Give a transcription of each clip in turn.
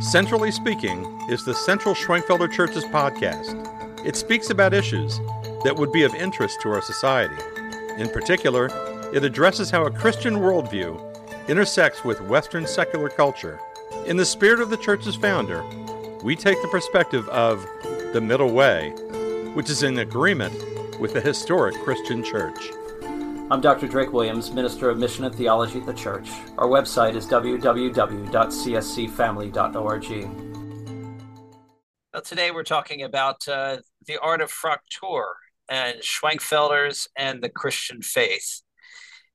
Centrally Speaking is the Central Schwenkfelder Church's podcast. It speaks about issues that would be of interest to our society. In particular, it addresses how a Christian worldview intersects with Western secular culture. In the spirit of the church's founder, we take the perspective of the middle way, which is in agreement with the historic Christian church. I'm Dr. Drake Williams, Minister of Mission and Theology at the Church. Our website is www.cscfamily.org. Well, today we're talking about uh, the art of Fraktur and Schwenkfelders and the Christian faith.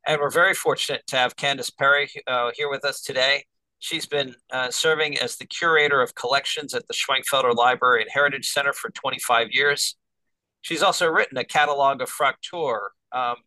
And we're very fortunate to have Candace Perry uh, here with us today. She's been uh, serving as the curator of collections at the Schwenkfelder Library and Heritage Center for 25 years. She's also written a catalog of Fraktur, um,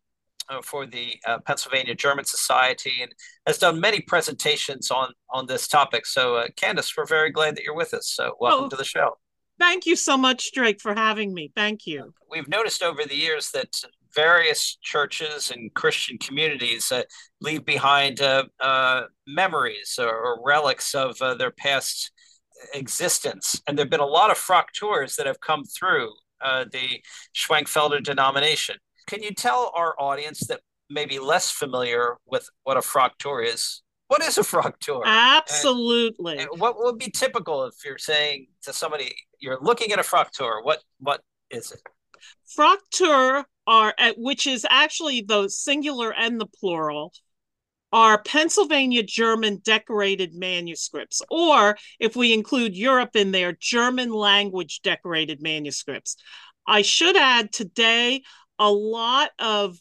for the uh, Pennsylvania German Society and has done many presentations on on this topic. So, uh, Candace, we're very glad that you're with us. So, welcome oh, to the show. Thank you so much, Drake, for having me. Thank you. We've noticed over the years that various churches and Christian communities uh, leave behind uh, uh, memories or, or, relics of their past existence, and there've been a lot of Frakturs that have come through the Schwenkfelder denomination. Can you tell our audience that may be less familiar with what a Fraktur is? What is a Fraktur? Absolutely. And, and what would be typical if you're saying to somebody, you're looking at a Fraktur, what what is it? Fraktur are uh, which is actually the singular and the plural are Pennsylvania German decorated manuscripts, or if we include Europe in there, German language decorated manuscripts. I should add today a lot of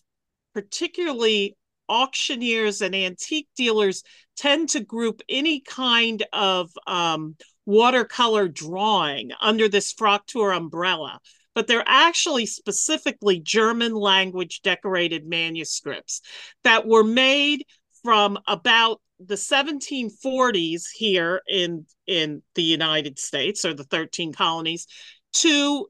particularly auctioneers and antique dealers tend to group any kind of um, watercolor drawing under this Fraktur umbrella, but they're actually specifically German language decorated manuscripts that were made from about the 1740s here in in the United States or the 13 colonies to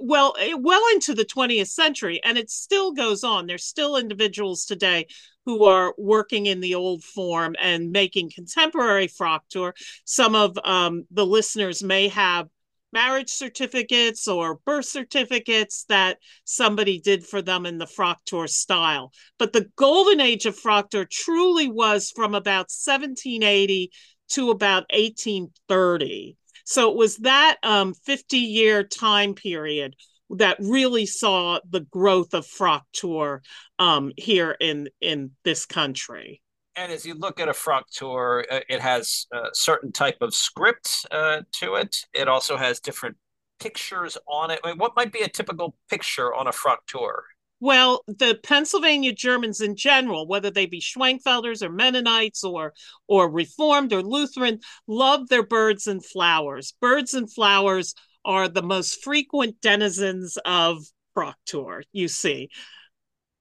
well eh, well into the 20th century and it still goes on. There's still individuals today who are working in the old form and making contemporary fraktur some of um, the listeners may have marriage certificates or birth certificates that somebody did for them in the fraktur style. But the golden age of fraktur truly was from about 1780 to about 1830 so it was that um, 50 year time period that really saw the growth of Fraktur um, here in in this country. And as you look at a Fraktur, uh, it has a certain type of script uh, to it. It also has different pictures on it. I mean, what might be a typical picture on a Fraktur? Well, the Pennsylvania Germans in general, whether they be Schwenkfelders or Mennonites or or Reformed or Lutheran, love their birds and flowers. Birds and flowers are the most frequent denizens of Fraktur, you see.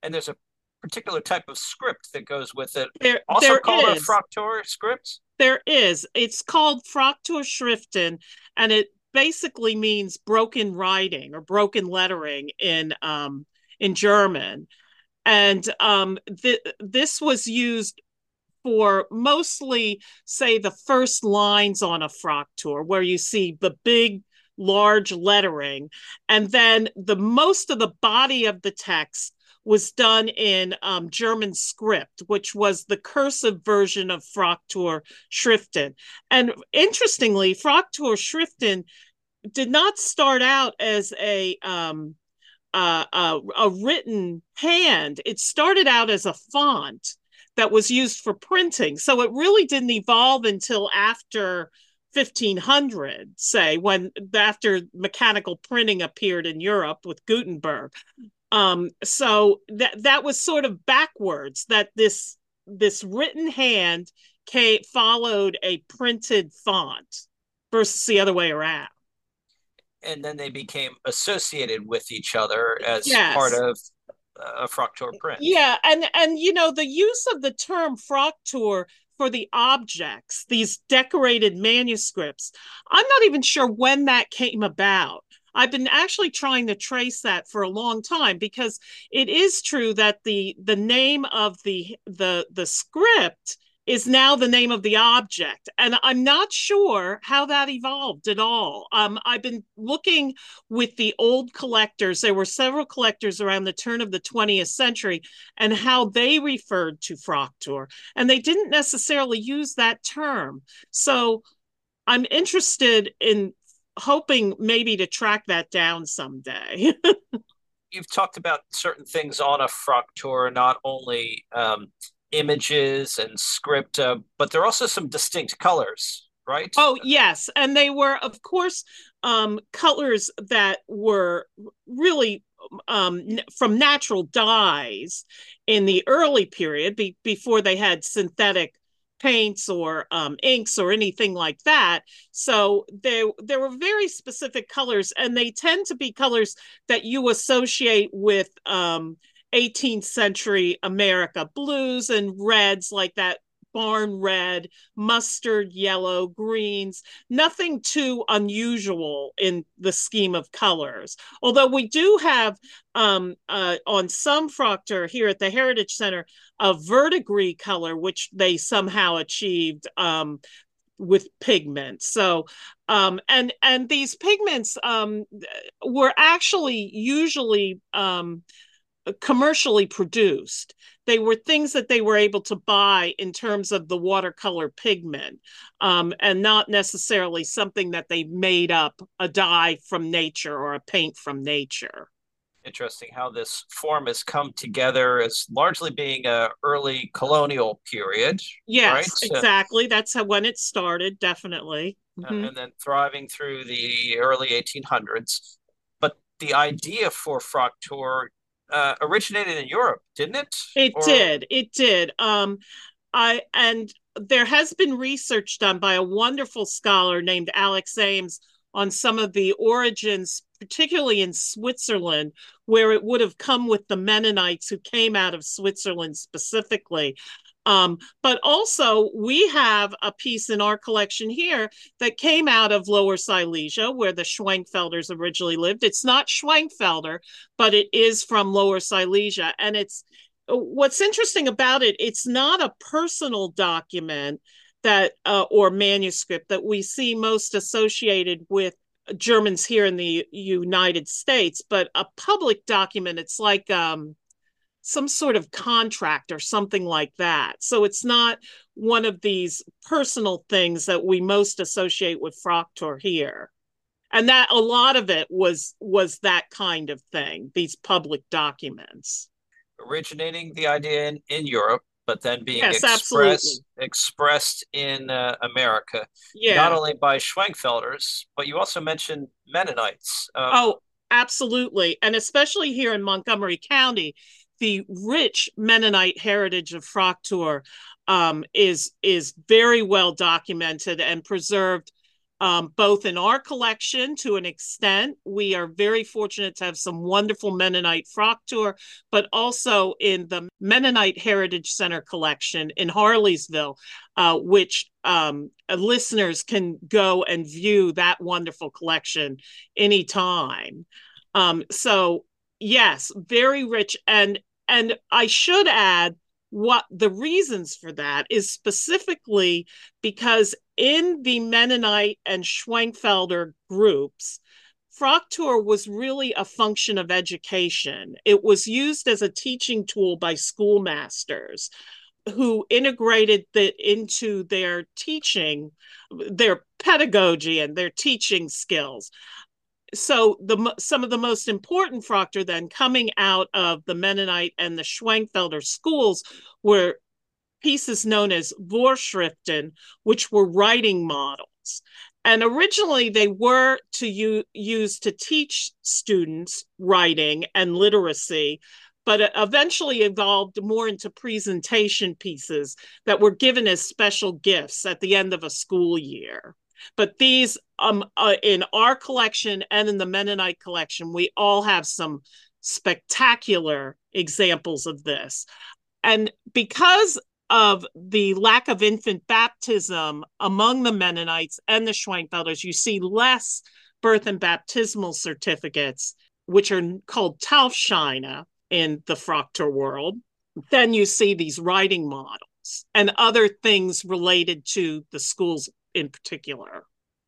And there's a particular type of script that goes with it. There, also there called is. a Fraktur script? There is. It's called Fraktur Schriften, and it basically means broken writing or broken lettering in um, in German. And um, th- this was used for mostly, say, the first lines on a Fraktur, where you see the big, large lettering. And then the most of the body of the text was done in um, German script, which was the cursive version of Fraktur Schriften. And interestingly, Fraktur Schriften did not start out as a um, a, a written hand. It started out as a font that was used for printing. So it really didn't evolve until after 1500, say, when after mechanical printing appeared in Europe with Gutenberg. Um, so that that was sort of backwards that this this written hand came, followed a printed font versus the other way around and then they became associated with each other as yes. part of uh, a Fraktur print. Yeah, and and you know the use of the term Fraktur for the objects, these decorated manuscripts. I'm not even sure when that came about. I've been actually trying to trace that for a long time because it is true that the the name of the the the script is now the name of the object. And I'm not sure how that evolved at all. Um, I've been looking with the old collectors, there were several collectors around the turn of the 20th century, and how they referred to Fraktur. And they didn't necessarily use that term. So I'm interested in hoping maybe to track that down someday. You've talked about certain things on a Fraktur, not only um, images and script, uh, but there are also some distinct colors, right? Oh, yes. And they were, of course, um, colors that were really um, from natural dyes in the early period be- before they had synthetic paints or um, inks or anything like that. So there there were very specific colors, and they tend to be colors that you associate with um, 18th century America, blues and reds like that barn red, mustard yellow, greens, nothing too unusual in the scheme of colors. Although we do have um, uh, on some Fraktur here at the Heritage Center a verdigris color, which they somehow achieved um, with pigments. So, um, and and these pigments um, were actually usually um, commercially produced. They were things that they were able to buy in terms of the watercolor pigment, um, and not necessarily something that they made up a dye from nature or a paint from nature. Interesting how this form has come together as largely being a early colonial period. Yes, right? exactly. That's how when it started, definitely. Mm-hmm. And then thriving through the early 1800s. But the idea for Fraktur uh, originated in Europe, didn't it? It or... did. It did. Um, I and there has been research done by a wonderful scholar named Alex Ames on some of the origins, particularly in Switzerland, where it would have come with the Mennonites who came out of Switzerland specifically. Um, but also, we have a piece in our collection here that came out of Lower Silesia, where the Schwenkfelders originally lived. It's not Schwenkfelder, but it is from Lower Silesia. And it's what's interesting about it, it's not a personal document that uh, or manuscript that we see most associated with Germans here in the United States, but a public document. It's like um, some sort of contract or something like that. So it's not one of these personal things that we most associate with Fraktur here. And that a lot of it was was that kind of thing, these public documents. Originating the idea in, in Europe, but then being yes, expressed expressed in uh, America, yeah. not only by Schwenkfelders, but you also mentioned Mennonites. Um, oh, absolutely, and especially here in Montgomery County, the rich Mennonite heritage of Fraktur um, is is very well documented and preserved um, both in our collection to an extent. We are very fortunate to have some wonderful Mennonite Fraktur, but also in the Mennonite Heritage Center collection in Harleysville, uh, which um, listeners can go and view that wonderful collection anytime. Um, so yes, very rich and and I should add what the reasons for that is specifically because in the Mennonite and Schwenkfelder groups, Fraktur was really a function of education. It was used as a teaching tool by schoolmasters who integrated it into their teaching, their pedagogy and their teaching skills so the some of the most important Fraktur then coming out of the Mennonite and the Schwenkfelder schools were pieces known as Vorschriften, which were writing models. And originally they were to u- use to teach students writing and literacy, but eventually evolved more into presentation pieces that were given as special gifts at the end of a school year. But these, um, uh, in our collection and in the Mennonite collection, we all have some spectacular examples of this. And because of the lack of infant baptism among the Mennonites and the Schwenkfelders, you see less birth and baptismal certificates, which are called Taufscheine in the Fraktur world. Then you see these writing models. and other things related to the schools in particular.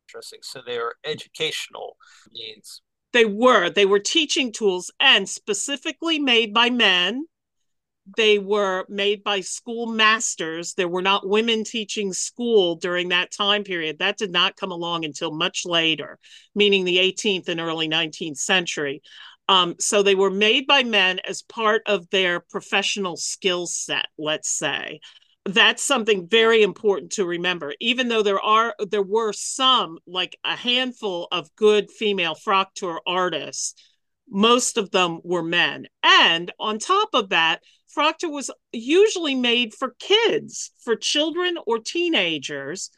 Interesting. So they were educational means. They were. They were teaching tools and specifically made by men. They were made by school masters. There were not women teaching school during that time period. That did not come along until much later, meaning the 18th and early 19th century. Um, so they were made by men as part of their professional skill set, let's say that's something very important to remember. Even though there are there were some like a handful of good female fraktur artists most of them were men. And on top of that fraktur was usually made for kids for children or teenagers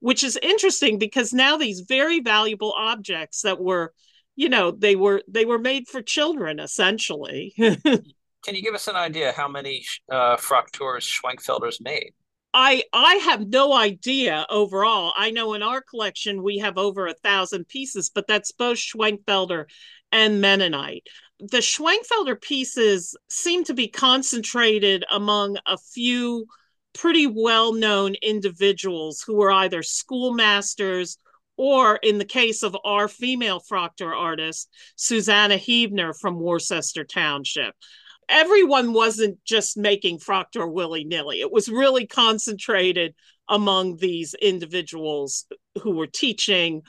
which is interesting because now these very valuable objects that were you know they were they were made for children essentially Can you give us an idea how many uh, Frakturs Schwenkfelders made? I I have no idea overall. I know in our collection we have over a thousand pieces, but that's both Schwenkfelder and Mennonite. The Schwenkfelder pieces seem to be concentrated among a few pretty well-known individuals who were either schoolmasters or in the case of our female Fraktur artist, Susanna Heebner from Worcester Township everyone wasn't just making Fraktur willy nilly. It was really concentrated among these individuals who were teaching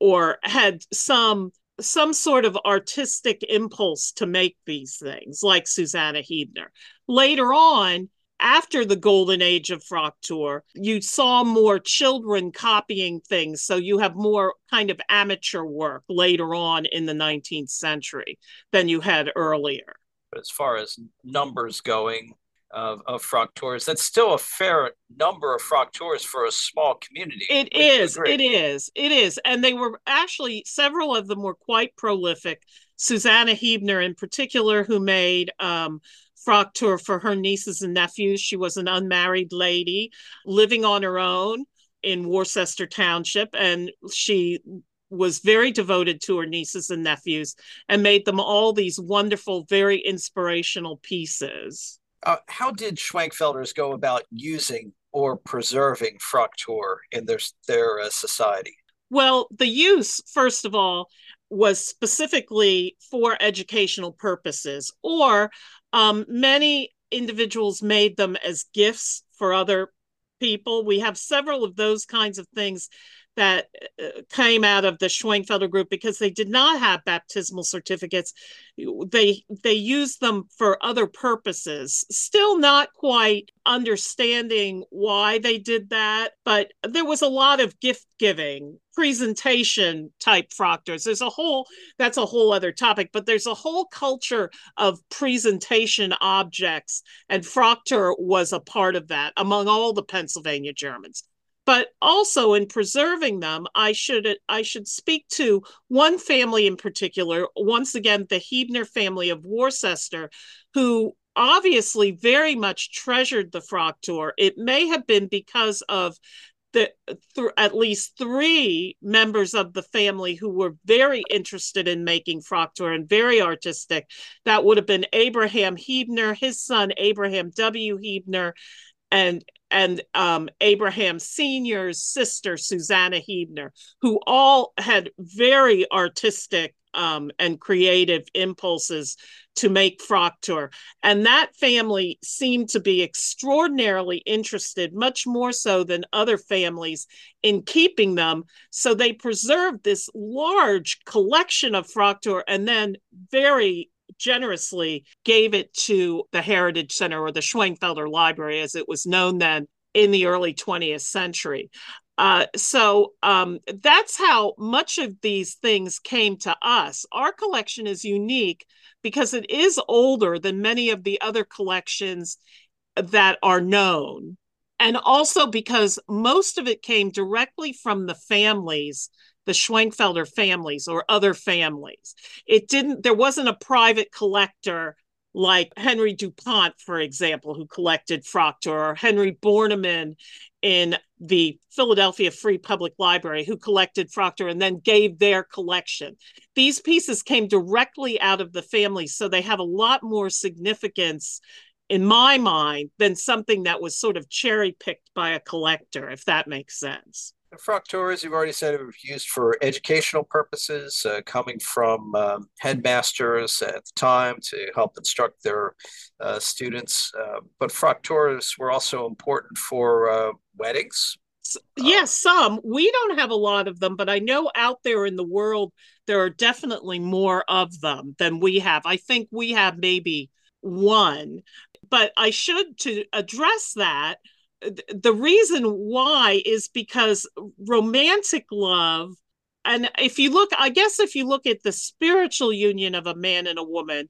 or had some some sort of artistic impulse to make these things, like Susanna Heebner. Later on, after the golden age of Fraktur, you saw more children copying things. So you have more kind of amateur work later on in the 19th century than you had earlier. But as far as numbers going of, of Frakturs, that's still a fair number of Frakturs for a small community. It is. It is. It is. And they were actually, several of them were quite prolific. Susanna Heebner, in particular, who made um, Fraktur for her nieces and nephews. She was an unmarried lady living on her own in Worcester Township, and she was very devoted to her nieces and nephews and made them all these wonderful, very inspirational pieces. Uh, how did Schwenkfelders go about using or preserving Fraktur in their, their uh, society? Well, the use, first of all, was specifically for educational purposes, or um, many individuals made them as gifts for other people. We have several of those kinds of things that uh, came out of the Schwenkfelder group because they did not have baptismal certificates. They they used them for other purposes. Still not quite understanding why they did that, but there was a lot of gift giving, presentation type frakturs. There's a whole that's a whole other topic, but there's a whole culture of presentation objects, and Fraktur was a part of that among all the Pennsylvania Germans but also in preserving them i should i should speak to one family in particular once again the heebner family of worcester who obviously very much treasured the fraktur it may have been because of the th- at least three members of the family who were very interested in making fraktur and very artistic. That would have been abraham heebner his son abraham w. Heebner and and um, Abraham Sr.'s sister, Susanna Heebner, who all had very artistic um, and creative impulses to make Fraktur. And that family seemed to be extraordinarily interested, much more so than other families, in keeping them. So they preserved this large collection of Fraktur and then very generously gave it to the Heritage Center or the Schwenkfelder Library, as it was known then in the early 20th century. Uh, so um, that's how much of these things came to us. Our collection is unique because it is older than many of the other collections that are known. And also because most of it came directly from the families the Schwenkfelder families or other families. It didn't, there wasn't a private collector like Henry DuPont, for example, who collected Fraktur, or Henry Borneman in the Philadelphia Free Public Library, who collected Fraktur and then gave their collection. These pieces came directly out of the family, so they have a lot more significance in my mind, than something that was sort of cherry picked by a collector, if that makes sense. Tours, you've already said, was used for educational purposes, uh, coming from um, headmasters at the time to help instruct their uh, students. Uh, but Frakturs were also important for uh, weddings. Yes, some. We don't have a lot of them, but I know out there in the world, there are definitely more of them than we have. I think we have maybe one. But I should, to address that, the reason why is because romantic love and if you look i guess if you look at the spiritual union of a man and a woman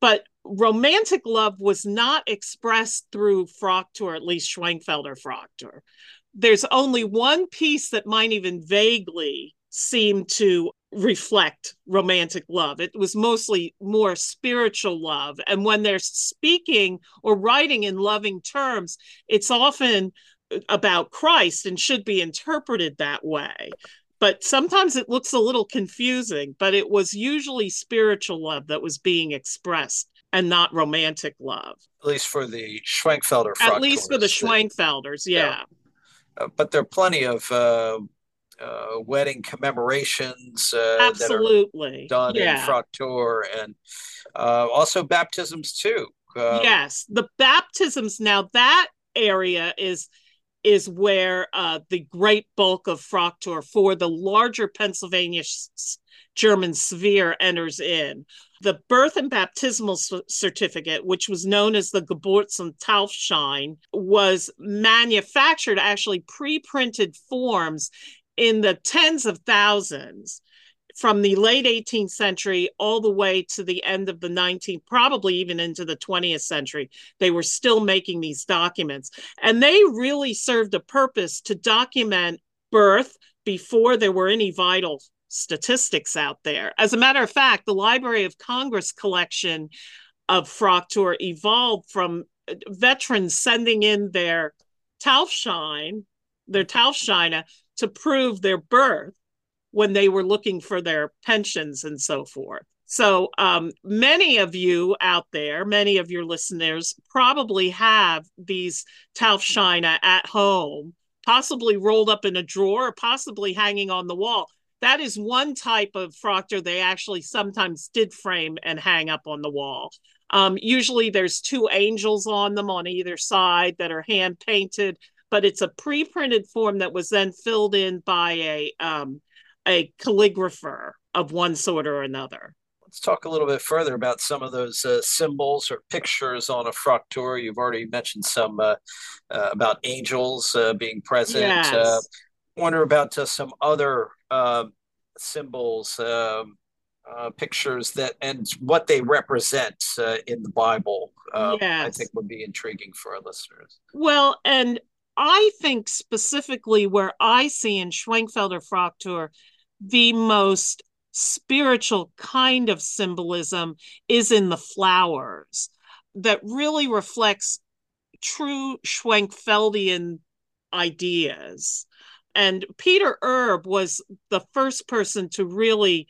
but romantic love was not expressed through Fraktur, at least Schwenkfelder Fraktur. There's only one piece that might even vaguely seem to reflect romantic love. It was mostly more spiritual love. And when they're speaking or writing in loving terms, it's often about Christ and should be interpreted that way. But sometimes it looks a little confusing, but it was usually spiritual love that was being expressed and not romantic love. At least for the Schwenkfelder. At least for the Schwenkfelders, yeah. yeah. Uh, but there are plenty of uh, uh, wedding commemorations uh, absolutely done yeah. in Fraktur and uh, also baptisms too. Uh, yes, the baptisms now that area is is where uh, the great bulk of Fraktur for the larger Pennsylvania German sphere enters in. The birth and baptismal certificate, which was known as the Geburts- und Taufschein, was manufactured actually pre printed forms in the tens of thousands from the late 18th century all the way to the end of the 19th, probably even into the 20th century. They were still making these documents. And they really served a purpose to document birth before there were any vital statistics out there. As a matter of fact, the Library of Congress collection of Fraktur evolved from uh, veterans sending in their Taufschein, their Taufscheine to prove their birth when they were looking for their pensions and so forth. So, um, many of you out there, many of your listeners probably have these Taufscheine at home, possibly rolled up in a drawer, or possibly hanging on the wall. That is one type of Fraktur they actually sometimes did frame and hang up on the wall. Um, usually there's two angels on them on either side that are hand painted but it's a pre-printed form that was then filled in by a um, a calligrapher of one sort or another. Let's talk a little bit further about some of those uh, symbols or pictures on a Fraktur. You've already mentioned some uh, uh, about angels uh, being present. Yes. Uh, wonder about uh, some other symbols, um, pictures that and what they represent in the Bible. yes. I think would be intriguing for our listeners. Well, and I think specifically where I see in Schwenkfelder Fraktur the most spiritual kind of symbolism is in the flowers that really reflects true Schwenkfeldian ideas. And Peter Erb was the first person to really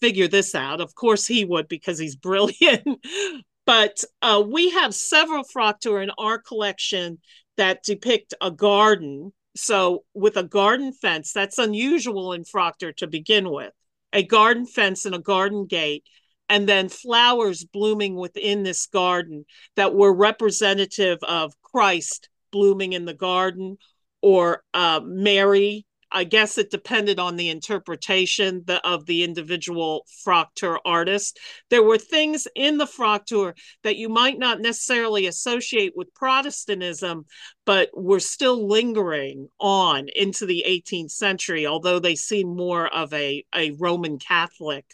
figure this out. Of course, he would because he's brilliant. but uh, we have several Fraktur in our collection that depict a garden. So, with a garden fence, that's unusual in Fraktur to begin with a garden fence and a garden gate, and then flowers blooming within this garden that were representative of Christ blooming in the garden or uh, Mary I guess it depended on the interpretation of the individual Fraktur artist. There were things in the Fraktur that you might not necessarily associate with Protestantism, but were still lingering on into the 18th century, although they seem more of a, a Roman Catholic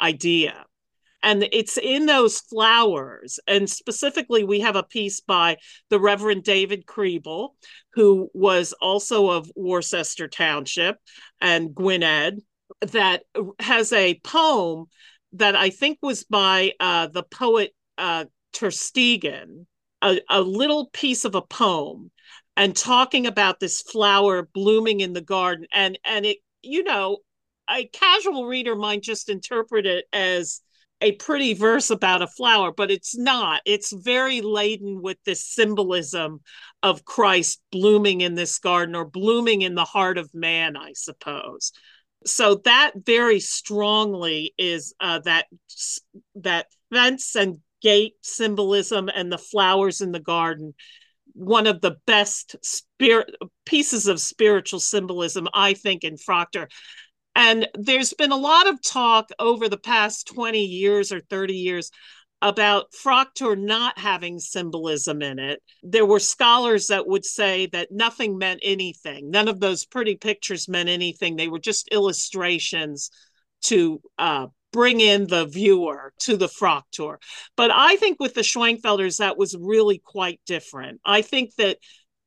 idea and it's in those flowers. And specifically we have a piece by the reverend david kriebel who was also of worcester township and gwynedd that has a poem that i think was by uh, the poet uh, tersteegen a, a little piece of a poem and talking about this flower blooming in the garden. And and it you know a casual reader might just interpret it as a pretty verse about a flower, but it's not. It's very laden with this symbolism of Christ blooming in this garden or blooming in the heart of man, I suppose. So that very strongly is uh, that that fence and gate symbolism and the flowers in the garden one of the best spirit pieces of spiritual symbolism i think in Fraktur and there's been a lot of talk over the past 20 years or 30 years about Fraktur not having symbolism in it. There were scholars that would say that nothing meant anything. None of those pretty pictures meant anything. They were just illustrations to uh, bring in the viewer to the Fraktur. But I think with the Schwenkfelders, that was really quite different. I think that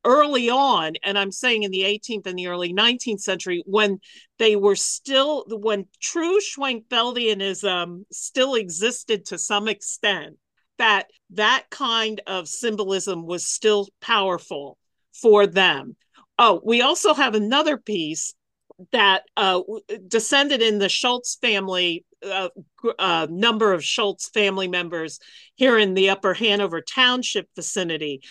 early on, and I'm saying in the 18th and the early 19th century, when they were still, when true Schwenkfeldianism still existed to some extent, that that kind of symbolism was still powerful for them. Oh, we also have another piece that uh, descended in the Schultz family, uh, uh, number of Schultz family members here in the Upper Hanover Township vicinity,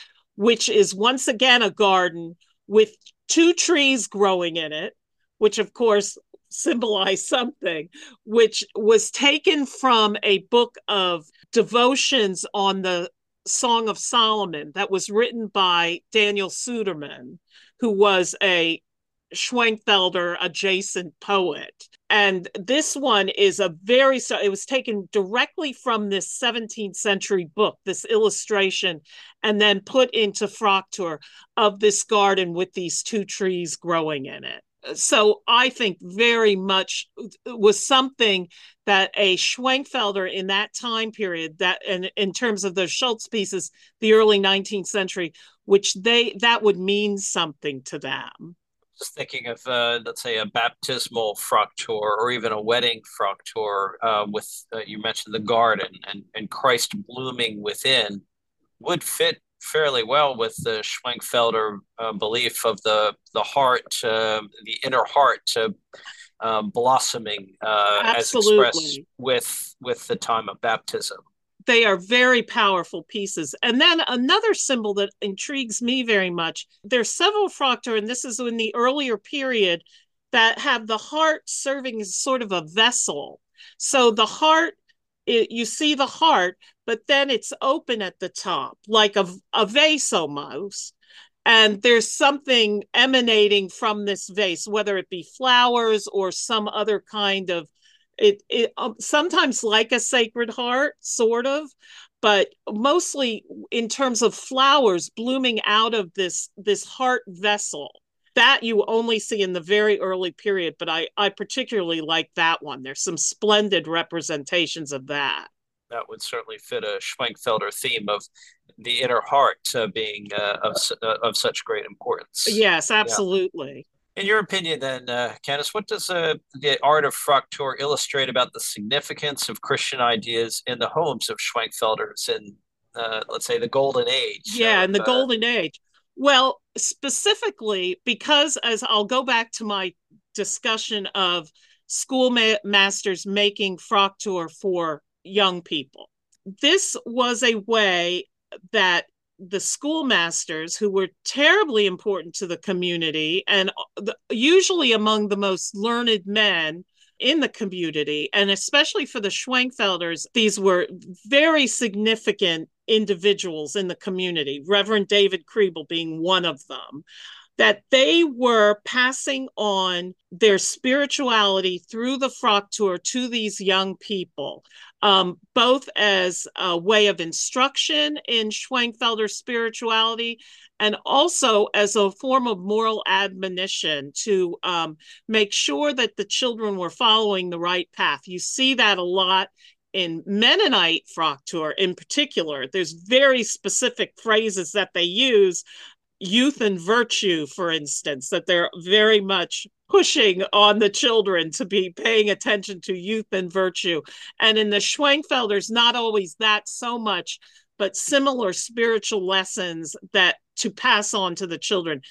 which is once again a garden with two trees growing in it, which of course symbolize something, which was taken from a book of devotions on the Song of Solomon that was written by Daniel Sudermann, who was a Schwenkfelder adjacent poet. And this one is a very, it was taken directly from this 17th century book, this illustration, and then put into Fraktur of this garden with these two trees growing in it. So I think very much was something that a Schwenkfelder in that time period, that and in terms of those Schultz pieces, the early 19th century, which they that would mean something to them just thinking of, uh, let's say, a baptismal Fraktur or even a wedding Fraktur uh, with, uh, you mentioned the garden and, and Christ blooming within would fit fairly well with the Schwenkfelder uh, belief of the, the heart, uh, the inner heart um, blossoming uh, as expressed with, with the time of baptism they are very powerful pieces. And then another symbol that intrigues me very much there's several Fraktur, and this is in the earlier period, that have the heart serving as sort of a vessel. So the heart, it, you see the heart, but then it's open at the top, like a, a vase almost. And there's something emanating from this vase, whether it be flowers or some other kind of it, it um, sometimes like a sacred heart sort of but mostly in terms of flowers blooming out of this this heart vessel. That you only see in the very early period but i i particularly like that one. There's some splendid representations of that. That would certainly fit a schwenkfelder theme of the inner heart uh, being uh, of, uh, of such great importance. Yes absolutely in your opinion, then, uh, Candace, what does uh, the art of Fraktur illustrate about the significance of Christian ideas in the homes of Schwenkfelders in, uh, let's say, the Golden Age? Yeah, in the uh, Golden Age. Well, specifically because, as I'll go back to my discussion of schoolmasters making Fraktur for young people, this was a way that the schoolmasters who were terribly important to the community and uh, usually among the most learned men in the community and especially for the Schwenkfelders these were very significant individuals in the community Reverend David Kriebel being one of them that they were passing on their spirituality through the Fraktur to these young people um, both as a way of instruction in Schwenkfelder spirituality and also as a form of moral admonition to um, make sure that the children were following the right path. You see that a lot in Mennonite Fraktur in particular. There's very specific phrases that they use youth and virtue, for instance, that they're very much pushing on the children to be paying attention to youth and virtue. And in the Schwenkfelders, not always that so much, but similar spiritual lessons that to pass on to the children.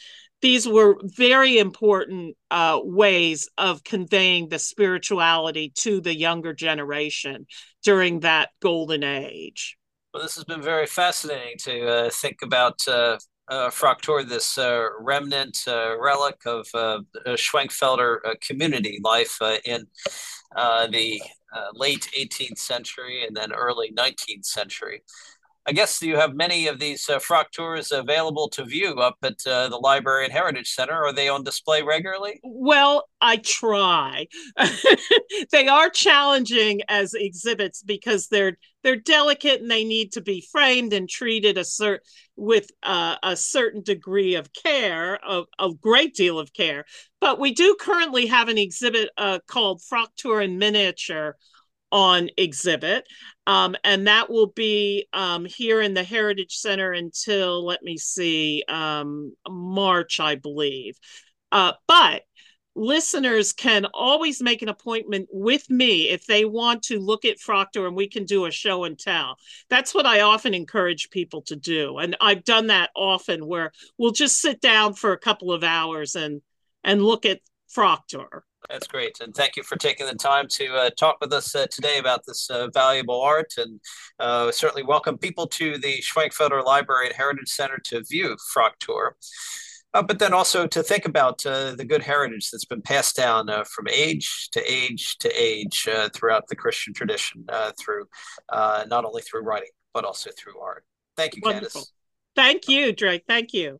these were very important uh, ways of conveying the spirituality to the younger generation during that golden age. Well, this has been very fascinating to uh, think about uh, uh, Fraktur, this uh, remnant uh, relic of uh, Schwenkfelder community life in the late 18th century and then early 19th century. I guess you have many of these uh, available to view up at uh, the Library and Heritage Center. Are they on display regularly? Well, I try. they are challenging as exhibits because they're they're delicate and they need to be framed and treated a cert- with uh, a certain degree of care, a, a, great deal of care. But we do currently have an exhibit uh, called Fraktur in Miniature on exhibit. Um, and that will be um, here in the Heritage Center until, let me see, um, March, I believe. Uh, but listeners can always make an appointment with me if they want to look at Fraktur and we can do a show and tell. That's what I often encourage people to do. And I've done that often where we'll just sit down for a couple of hours and and look at Fraktur. That's great. And thank you for taking the time to uh, talk with us uh, today about this uh, valuable art. And uh, certainly welcome people to the Schwenkfelder Library and Heritage Center to view Fraktur. Uh, but then also to think about uh, the good heritage that's been passed down uh, from age to age to age uh, throughout the Christian tradition, uh, through not only through writing but also through art. Thank you, Wonderful. Candace. Thank you, Drake. Thank you.